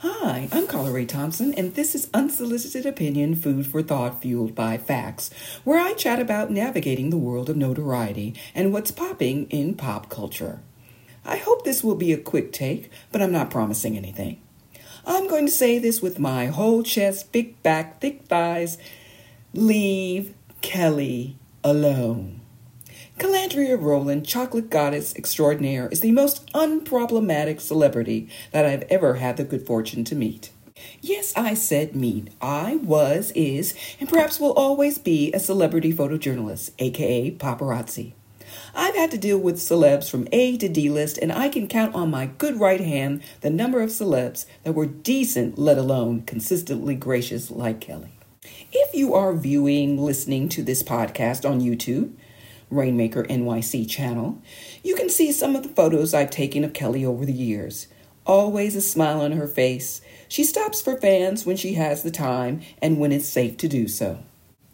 Hi, I'm Carla Ray Thompson, and this is Unsolicited Opinion Food for Thought Fueled by Facts, where I chat about navigating the world of notoriety and what's popping in pop culture. I hope this will be a quick take, but I'm not promising anything. I'm going to say this with my whole chest, big back, thick thighs. Leave Kelly alone. Kelendria Rowland, chocolate goddess extraordinaire, is the most unproblematic celebrity that I've ever had the good fortune to meet. Yes, I said meet. I was, is, and perhaps will always be a celebrity photojournalist, aka paparazzi. I've had to deal with celebs from A to D list, and I can count on my good right hand the number of celebs that were decent, let alone consistently gracious like Kelly. If you are viewing, listening to this podcast on YouTube, Rainmaker NYC channel, you can see some of the photos I've taken of Kelly over the years. Always a smile on her face. She stops for fans when she has the time and when it's safe to do so.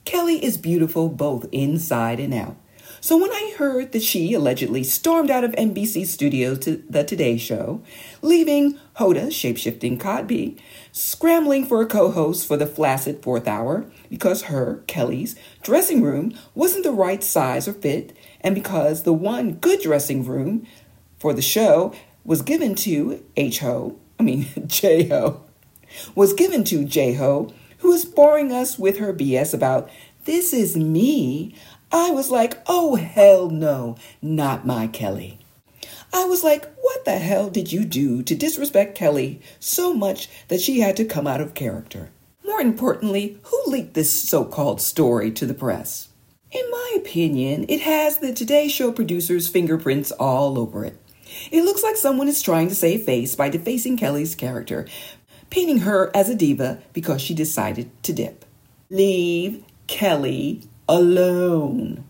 Kelly is beautiful both inside and out. So when I heard that she allegedly stormed out of NBC studios to the Today Show, leaving Hoda, shapeshifting Kotb, scrambling for a co-host for the flaccid fourth hour because her, Kelly's, dressing room wasn't the right size or fit, and because the one good dressing room for the show was given to H-Ho, I mean J-Ho, was given to J-Ho, who was boring us with her BS about this is me. I was like, oh, hell no, not my Kelly. I was like, what the hell did you do to disrespect Kelly so much that she had to come out of character? More importantly, who leaked this so called story to the press? In my opinion, it has the Today Show producer's fingerprints all over it. It looks like someone is trying to save face by defacing Kelly's character, painting her as a diva because she decided to dip. Leave Kelly alone.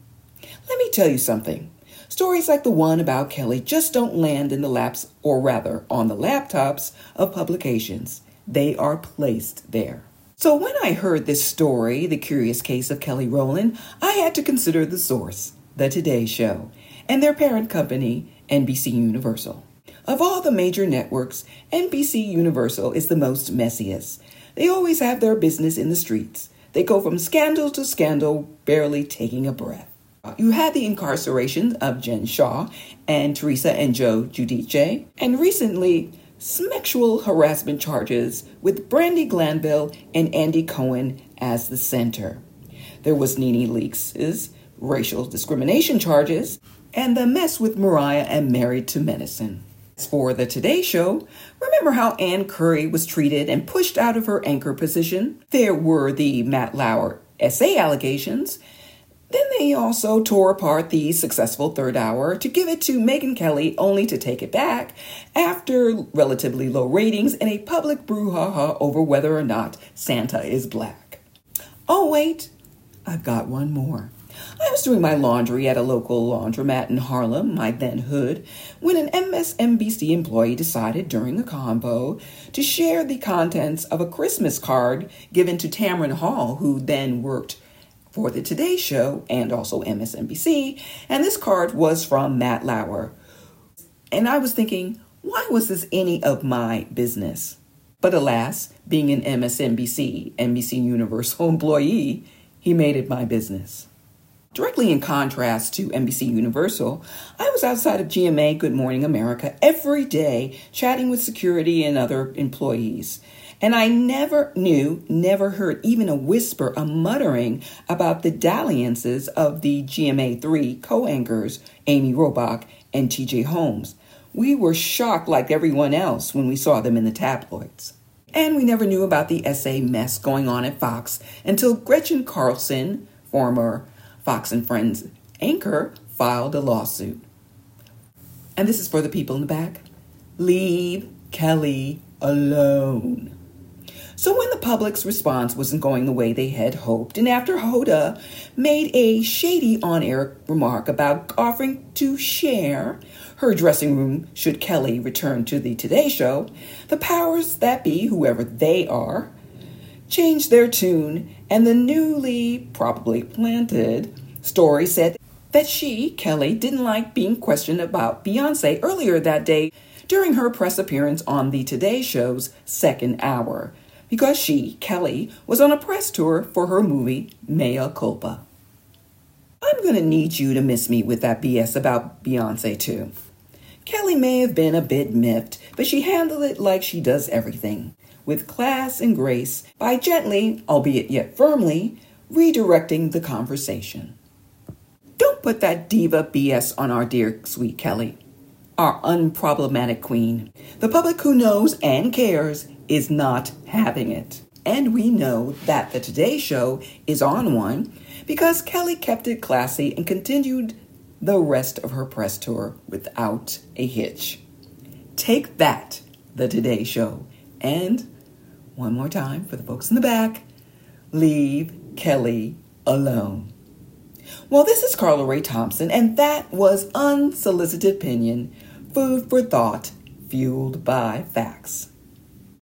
Let me tell you something. Stories like the one about Kelly just don't land in the laps, or rather, on the laptops of publications. They are placed there. So when I heard this story, The Curious Case of Kelly Rowland, I had to consider the source, The Today Show, and their parent company, NBC Universal. Of all the major networks, NBC Universal is the most messiest. They always have their business in the streets. They go from scandal to scandal, barely taking a breath. Uh, you had the incarceration of Jen Shah and Teresa and Joe Giudice, and recently, sexual harassment charges with Brandi Glanville and Andy Cohen as the center. There was Nene Leakes' racial discrimination charges, and the mess with Mariah and Married to Medicine. For the Today Show, remember how Ann Curry was treated and pushed out of her anchor position? There were the Matt Lauer SA allegations. Then they also tore apart the successful third hour to give it to Megyn Kelly, only to take it back after relatively low ratings and a public brouhaha over whether or not Santa is black. Oh, wait, I've got one more. I was doing my laundry at a local laundromat in Harlem, my then hood, when an MSNBC employee decided during a combo to share the contents of a Christmas card given to Tamron Hall, who then worked for the Today Show and also MSNBC, and this card was from Matt Lauer. And I was thinking, why was this any of my business? But alas, being an MSNBC, NBC Universal employee, he made it my business. Directly in contrast to NBC Universal, I was outside of GMA Good Morning America every day chatting with security and other employees. And I never knew, never heard even a whisper, a muttering about the dalliances of the GMA3 co anchors, Amy Robach and TJ Holmes. We were shocked, like everyone else, when we saw them in the tabloids. And we never knew about the SA mess going on at Fox until Gretchen Carlson, former Fox and Friends anchor filed a lawsuit. And this is for the people in the back. Leave Kelly alone. So when the public's response wasn't going the way they had hoped, and after Hoda made a shady on-air remark about offering to share her dressing room should Kelly return to the Today Show, the powers that be, whoever they are, changed their tune, and the newly, probably planted, story said that she, Kelly, didn't like being questioned about Beyonce earlier that day during her press appearance on the Today Show's second hour because she, Kelly, was on a press tour for her movie Mea Culpa. I'm going to need you to miss me with that BS about Beyonce, too. Kelly may have been a bit miffed, but she handled it like she does everything, with class and grace, by gently, albeit yet firmly, redirecting the conversation. Don't put that diva BS on our dear sweet Kelly, our unproblematic queen. The public who knows and cares is not having it. And we know that the Today Show is on one because Kelly kept it classy and continued the rest of her press tour without a hitch. Take that, the Today Show. And one more time for the folks in the back leave Kelly alone. Well, this is Carla Ray Thompson, and that was Unsolicited Opinion Food for Thought, fueled by facts.